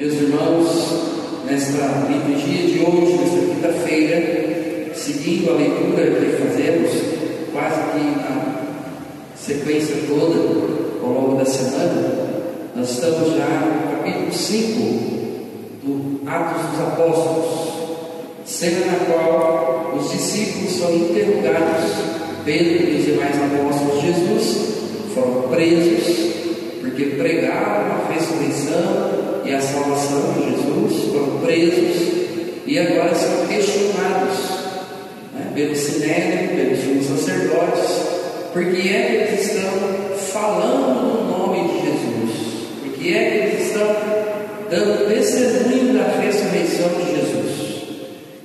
Meus irmãos, nesta liturgia de hoje, nesta quinta-feira, seguindo a leitura que fazemos, quase que na sequência toda, ao longo da semana, nós estamos já no capítulo 5 do Atos dos Apóstolos, cena na qual os discípulos são interrogados, Pedro e os demais apóstolos de Jesus foram presos porque pregaram a ressurreição e a salvação de Jesus, foram presos e agora são questionados né, pelo Sinédrio, pelos sumos sacerdotes, porque é que eles estão falando no nome de Jesus, porque é que eles estão dando testemunho da ressurreição de Jesus.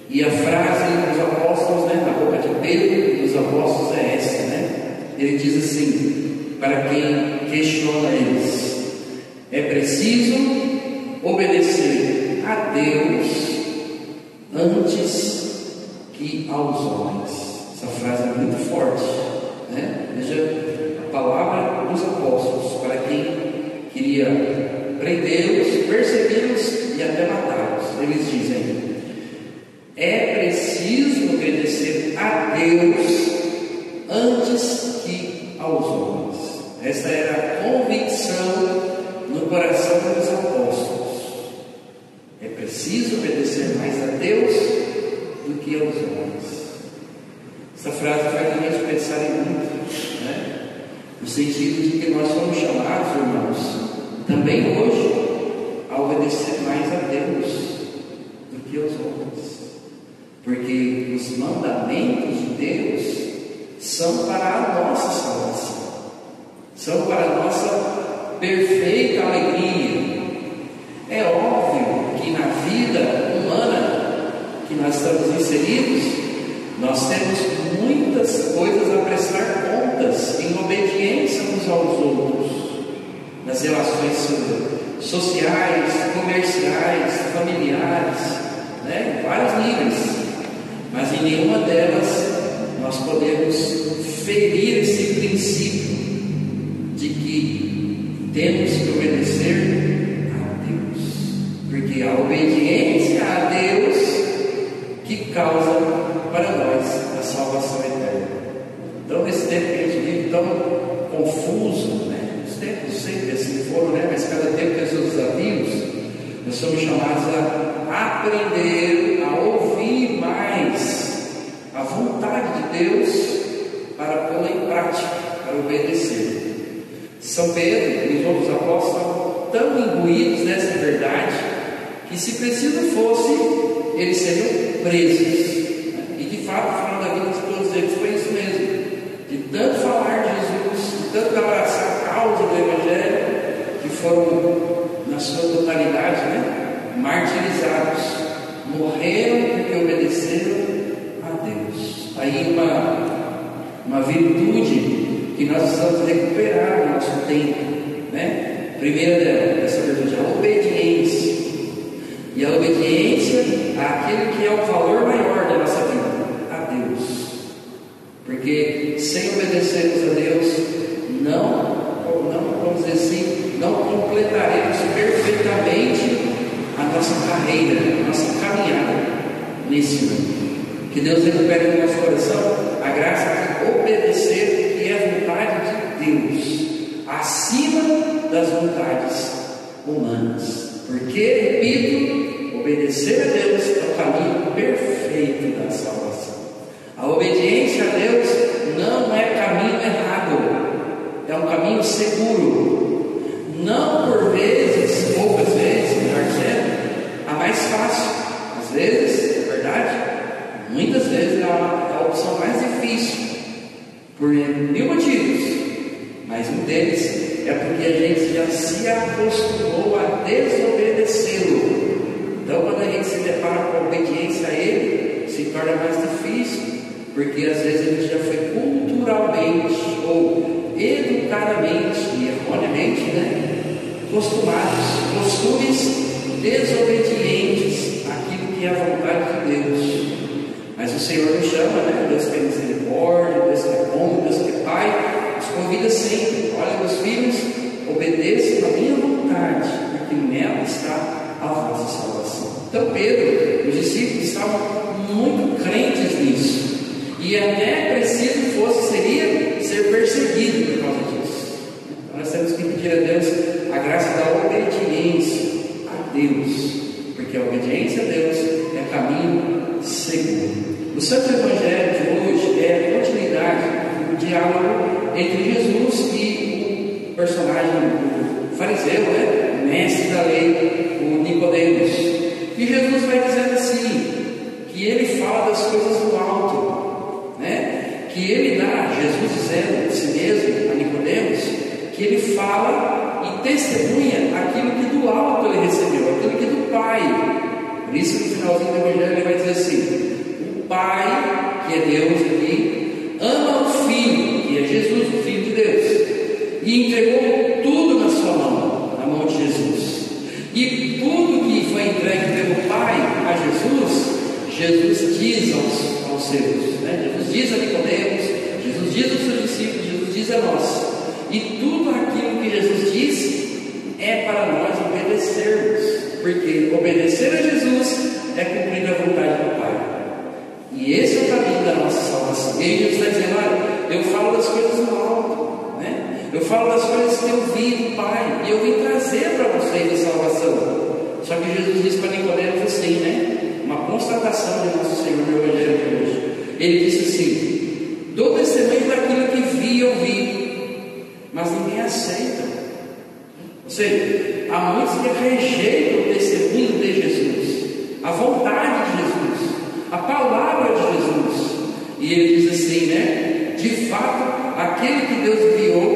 E a frase dos apóstolos, né, na boca de Pedro dos apóstolos é essa, né? Ele diz assim, para quem questiona eles, é preciso obedecer a Deus antes que aos homens. Essa frase é muito forte, né? Veja a palavra dos apóstolos para quem queria prendê-los, persegui-los e até matá-los. Eles dizem: é preciso obedecer a Deus antes que aos homens. Esta era a convicção no coração dos apóstolos. É preciso obedecer mais a Deus do que aos homens. Essa frase faz a gente pensar em muito, né? no sentido de que nós somos chamados, irmãos, também hoje, a obedecer mais a Deus do que aos homens. Porque os mandamentos de Deus são para a nossa salvação, são para a nossa perfeita alegria. É óbvio que na vida humana que nós estamos inseridos, nós temos muitas coisas a prestar contas em obediência uns aos outros, nas relações sociais, comerciais, familiares, né? vários níveis. Mas em nenhuma delas nós podemos ferir esse princípio de que temos que obedecer a Deus, porque a obediência a Deus que causa para nós a salvação eterna. Então, nesse tempo que a gente vive tão confuso, né? os tempos sempre assim foram, né? mas cada tempo tem seus desafios, nós somos chamados a aprender a ouvir mais a vontade de Deus para pô-la em prática, para obedecer. São Pedro e os outros apóstolos tão imbuídos nessa verdade que, se preciso fosse, eles seriam presos. E de fato, o final da vida de todos eles foi isso mesmo: de tanto falar de Jesus, de tanto abraçar a causa do Evangelho, que foram, na sua totalidade, né, martirizados, morreram porque obedeceram Deus. Aí uma, uma virtude que nós precisamos recuperar no nosso tempo. Né? Primeira essa virtude, a obediência. E a obediência àquele que é o valor maior da nossa vida, a Deus. Porque sem obedecermos a Deus, não, não vamos dizer assim, não completaremos perfeitamente a nossa carreira, a nossa caminhada nesse mundo. Que Deus recupere no nosso coração a graça de obedecer que é a vontade de Deus, acima das vontades humanas. Porque, repito, obedecer a Deus é o caminho perfeito da salvação. A obediência a Deus não é caminho errado, é um caminho seguro. Não por vezes, poucas vezes, melhor dizendo, a mais fácil. Às vezes, é verdade, Muitas vezes é a, é a opção mais difícil, por mil motivos, mas um deles é porque a gente já se acostumou a desobedecê-lo. Então, quando a gente se depara com a obediência a Ele, se torna mais difícil, porque às vezes gente já foi culturalmente ou educadamente e erroneamente né, acostumados, costumes desobedientes àquilo que é a vontade de Deus. Mas o Senhor nos chama, né? Deus que é misericórdia, Deus que é bom, Deus que é Pai, nos convida sempre. Olha, meus filhos, obedeçam a minha vontade, porque nela está a Então Pedro, os discípulos estavam muito crentes nisso. E até preciso fosse, seria ser perseguido por causa disso. Então, nós temos que pedir a Deus a graça da obediência a Deus. Porque a obediência a Deus é caminho seguro. O Santo Evangelho de hoje é a continuidade do diálogo entre Jesus e o personagem, fariseu, né? Mestre da lei, o Nicodemos. E Jesus vai dizendo assim, que ele fala das coisas do alto, né? que ele dá, Jesus dizendo de si mesmo a Nicodemos, que ele fala e testemunha aquilo que do alto ele recebeu, aquilo que do Pai. Por isso no finalzinho do Evangelho ele vai dizer assim, o Pai, que é Deus aqui, ama o Filho, que é Jesus, o Filho de Deus, e entregou tudo Jesus. E tudo que foi entregue pelo Pai a Jesus, Jesus diz aos, aos seus, né? Jesus diz a Nicodemos, Jesus diz aos seus discípulos, Jesus diz a nós. E tudo aquilo que Jesus diz é para nós obedecermos, porque obedecer a Jesus é cumprir a vontade do Pai. E esse é o caminho da nossa salvação. E Jesus está dizendo: olha, eu falo das coisas do alto, né? eu falo das coisas que eu vi Pai, e eu vim trazer para vocês a salvação. Só que Jesus disse para Nicodemos assim, né? Uma constatação de nosso Senhor no Evangelho de hoje. Ele disse assim: dou testemunho daquilo que vi e ouvi, mas ninguém aceita. Ou seja, há muitos que rejeitam o testemunho de Jesus, a vontade de Jesus, a palavra de Jesus. E ele diz assim, né? De fato, aquele que Deus criou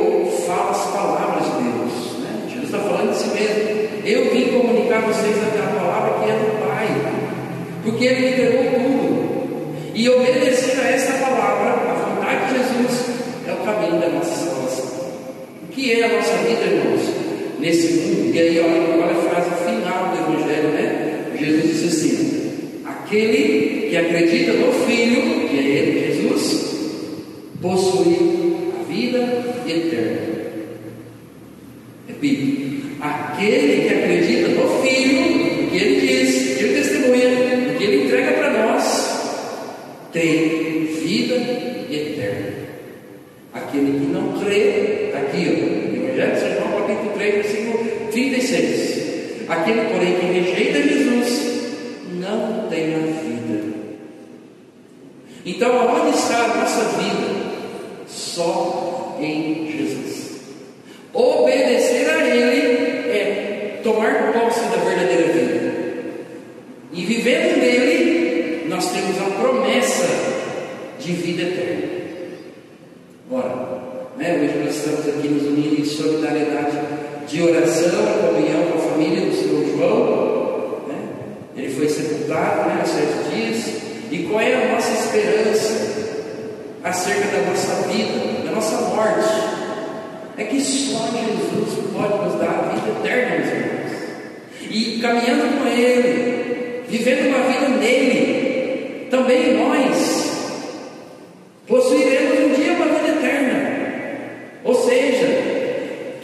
a vocês aquela palavra que é do Pai, porque Ele entregou tudo. E obedecer a essa palavra, a vontade de Jesus, é o caminho da nossa salvação. O que é a nossa vida, irmãos? Nesse mundo, e aí olha, olha a frase final do Evangelho, né? Jesus disse assim: Aquele que acredita no Filho, que é Ele, Jesus, possui a vida eterna. Repito, aquele que acredita vida eterna. Aquele que não crê, está aqui, ó, Evangelho de São João, capítulo 3, versículo 36. Aquele, porém, que rejeita Jesus, não tem a vida. Então, aonde está a nossa vida? Só em Jesus. Obedecer a Ele é tomar posse da verdadeira vida. E vivendo nele, nós temos a promessa de vida eterna. Agora, né, hoje nós estamos aqui nos solidariedade de oração, comunhão com a família do Senhor João. Né? Ele foi sepultado né, há sete dias. E qual é a nossa esperança acerca da nossa vida, da nossa morte? É que só Jesus pode nos dar a vida eterna, meus irmãos. E caminhando com Ele, vivendo uma vida nele, também nós possuiremos um dia uma vida eterna. Ou seja,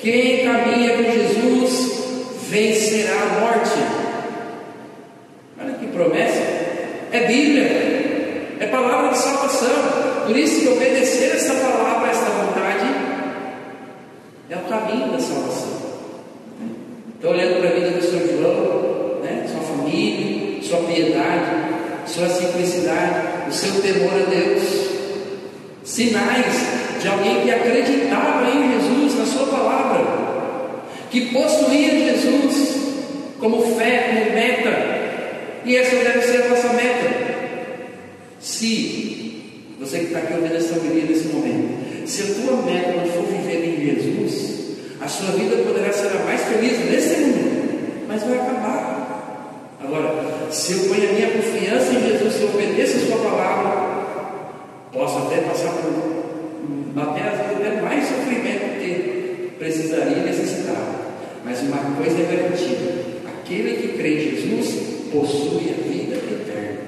quem caminha com Jesus vencerá a morte. Olha que promessa! É Bíblia, é palavra de salvação. Por isso que obedecer essa palavra, essa vontade, é o caminho da salvação. Estou olhando para a vida do Sr. João, né? sua família, sua piedade, sua simplicidade, o seu temor a Deus. Sinais de alguém que acreditava em Jesus, na sua palavra, que possuía Jesus como fé, como meta. E essa deve ser a nossa meta. Se você que está aqui ouvindo essa homilia nesse momento, se a tua meta não for viver em Jesus, a sua vida poderá ser a mais feliz nesse mundo, mas vai acabar. Agora, se eu ponho a minha confiança em Jesus, se eu obedeço a sua palavra, posso até passar por até vezes até mais sofrimento que precisaria e. Mas uma coisa é garantida: aquele que crê em Jesus possui a vida eterna.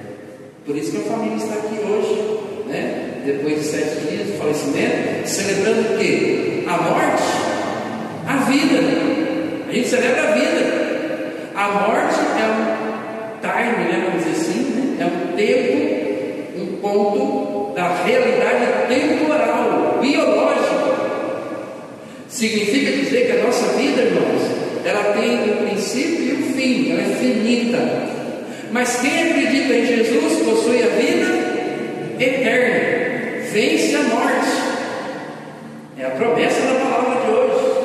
Por isso que a família está aqui hoje, né? depois de sete dias do falecimento, celebrando o quê? A morte, a vida. A gente celebra a vida. A morte é um time, né, vamos dizer assim, né? é um tempo, um ponto da realidade temporal, biológica. Significa dizer que a nossa vida, irmãos, ela tem um princípio e um fim, ela é finita. Mas quem acredita em Jesus possui a vida eterna, vence a morte. É a promessa da palavra de hoje.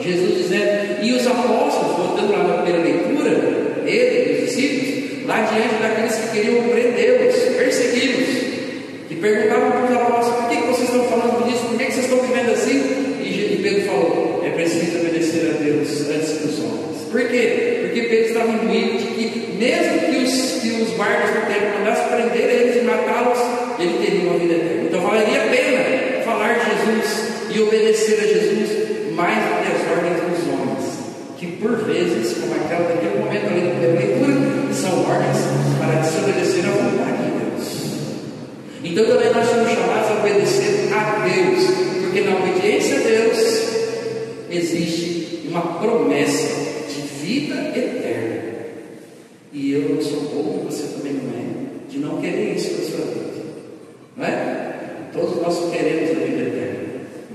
Jesus dizendo, e os apóstolos, voltando lá na primeira leitura, ele e os discípulos, lá diante daqueles que queriam prendê-los, persegui-los, que perguntavam para os apóstolos: por que, que vocês estão falando disso? Por que, que vocês estão vivendo assim? E Pedro falou: é preciso obedecer a Deus antes dos homens. Por quê? Porque Pedro estava imbuído de que, mesmo que os, que os guardas do templo mandassem prender eles e matá-los, ele teria uma vida eterna. Então valeria a pena falar de Jesus e obedecer a Jesus mais do que as ordens dos homens, que por como aquela daquele momento ali da primeira leitura, são ordens para desobedecer a vontade de Deus. Então também nós somos chamados a obedecer a Deus, porque na obediência a Deus existe uma promessa de vida eterna. E eu não sou bobo, você também não é, de não querer isso para a sua vida. Não é? Todos nós queremos a vida eterna.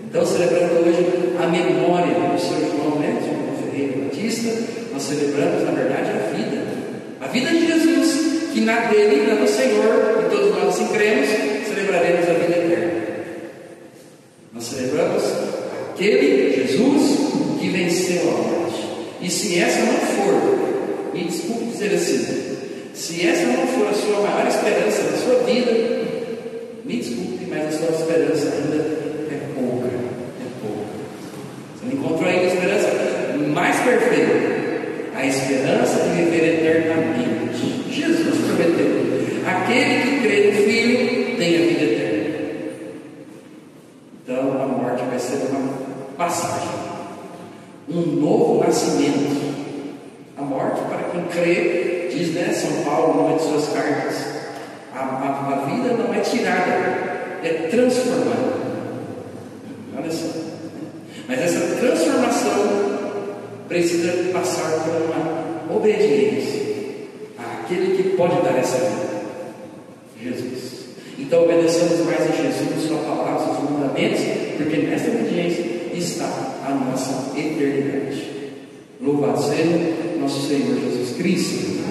Então, celebrando hoje a memória do Senhor João, né, Batista, nós celebramos, na verdade, a vida. A vida de Jesus, que na dele, na do Senhor, e todos nós assim cremos, celebraremos a vida eterna. Nós celebramos aquele Jesus que venceu a morte. E se essa não for, me desculpe dizer assim, se essa não for a sua maior esperança na sua vida, me desculpe, mas a sua esperança ainda é pouca. É pouca. Você não encontrou ainda a esperança mais perfeita. A esperança de viver eternamente. Jesus prometeu: aquele que crê no Filho tem a vida eterna. Então a morte vai ser uma passagem, um novo nascimento. A morte, para quem crê, diz né, São Paulo numa de suas cartas, a, a, a vida não é tirada, é transformada. Olha só. Mas essa transformação precisa passar por uma obediência àquele que pode dar essa vida. Jesus. Então obedeçamos mais a Jesus, Sua palavra, seus mandamentos, porque nessa obediência está a nossa eternidade. Louvado seja nosso Senhor Jesus Cristo.